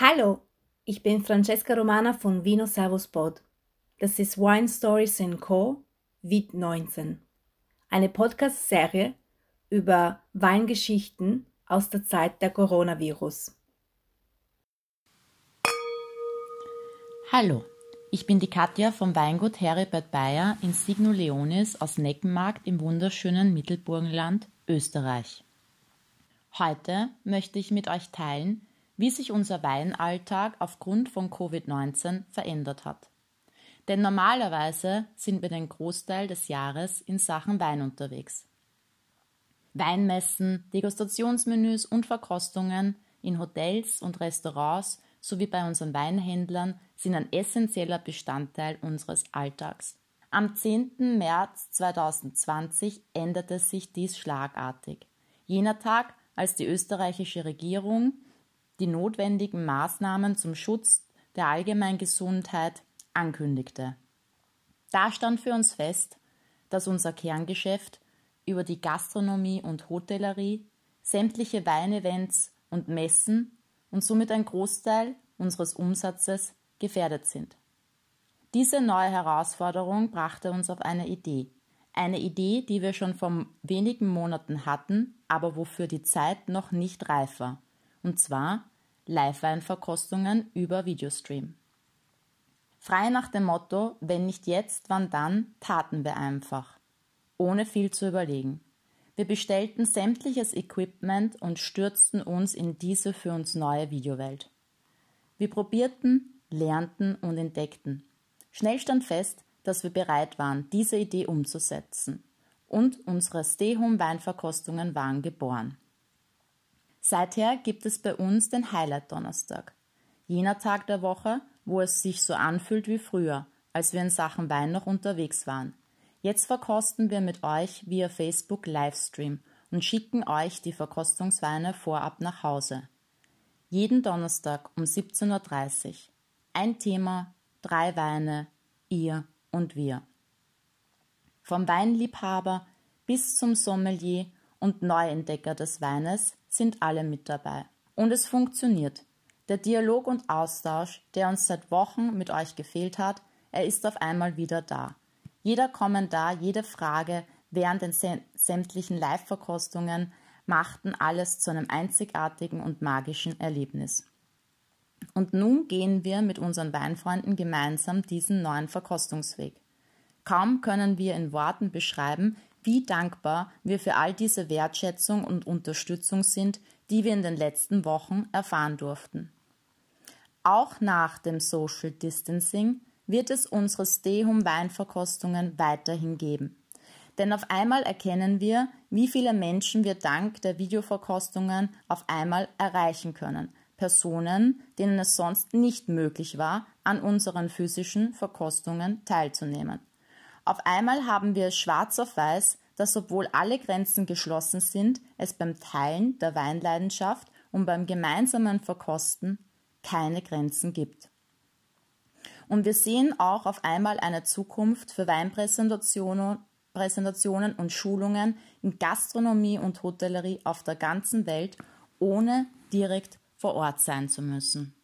Hallo, ich bin Francesca Romana von Vino Servus Pod. Das ist Wine Stories Co. Vit 19. Eine Podcast-Serie über Weingeschichten aus der Zeit der Coronavirus. Hallo, ich bin die Katja vom Weingut Heribert Bayer in Signo Leonis aus Neckenmarkt im wunderschönen Mittelburgenland, Österreich. Heute möchte ich mit euch teilen, wie sich unser Weinalltag aufgrund von Covid-19 verändert hat. Denn normalerweise sind wir den Großteil des Jahres in Sachen Wein unterwegs. Weinmessen, Degustationsmenüs und Verkostungen in Hotels und Restaurants sowie bei unseren Weinhändlern sind ein essentieller Bestandteil unseres Alltags. Am 10. März 2020 änderte sich dies schlagartig. Jener Tag, als die österreichische Regierung die notwendigen Maßnahmen zum Schutz der Allgemeingesundheit ankündigte. Da stand für uns fest, dass unser Kerngeschäft über die Gastronomie und Hotellerie, sämtliche Weinevents und Messen und somit ein Großteil unseres Umsatzes gefährdet sind. Diese neue Herausforderung brachte uns auf eine Idee. Eine Idee, die wir schon vor wenigen Monaten hatten, aber wofür die Zeit noch nicht reif war und zwar Live-Weinverkostungen über Videostream. Frei nach dem Motto, wenn nicht jetzt, wann dann, taten wir einfach, ohne viel zu überlegen. Wir bestellten sämtliches Equipment und stürzten uns in diese für uns neue Videowelt. Wir probierten, lernten und entdeckten. Schnell stand fest, dass wir bereit waren, diese Idee umzusetzen. Und unsere Stay Home Weinverkostungen waren geboren. Seither gibt es bei uns den Highlight Donnerstag. Jener Tag der Woche, wo es sich so anfühlt wie früher, als wir in Sachen Wein noch unterwegs waren. Jetzt verkosten wir mit euch via Facebook Livestream und schicken euch die Verkostungsweine vorab nach Hause. Jeden Donnerstag um 17.30 Uhr. Ein Thema, drei Weine, ihr und wir. Vom Weinliebhaber bis zum Sommelier und Neuentdecker des Weines sind alle mit dabei. Und es funktioniert. Der Dialog und Austausch, der uns seit Wochen mit euch gefehlt hat, er ist auf einmal wieder da. Jeder Kommentar, jede Frage während den sämtlichen Live-Verkostungen machten alles zu einem einzigartigen und magischen Erlebnis. Und nun gehen wir mit unseren Weinfreunden gemeinsam diesen neuen Verkostungsweg. Kaum können wir in Worten beschreiben, wie dankbar wir für all diese Wertschätzung und Unterstützung sind, die wir in den letzten Wochen erfahren durften. Auch nach dem Social Distancing wird es unsere Stay-Home Weinverkostungen weiterhin geben. Denn auf einmal erkennen wir, wie viele Menschen wir dank der Videoverkostungen auf einmal erreichen können. Personen, denen es sonst nicht möglich war, an unseren physischen Verkostungen teilzunehmen. Auf einmal haben wir schwarz auf weiß, dass obwohl alle Grenzen geschlossen sind, es beim Teilen der Weinleidenschaft und beim gemeinsamen Verkosten keine Grenzen gibt. Und wir sehen auch auf einmal eine Zukunft für Weinpräsentationen Präsentationen und Schulungen in Gastronomie und Hotellerie auf der ganzen Welt, ohne direkt vor Ort sein zu müssen.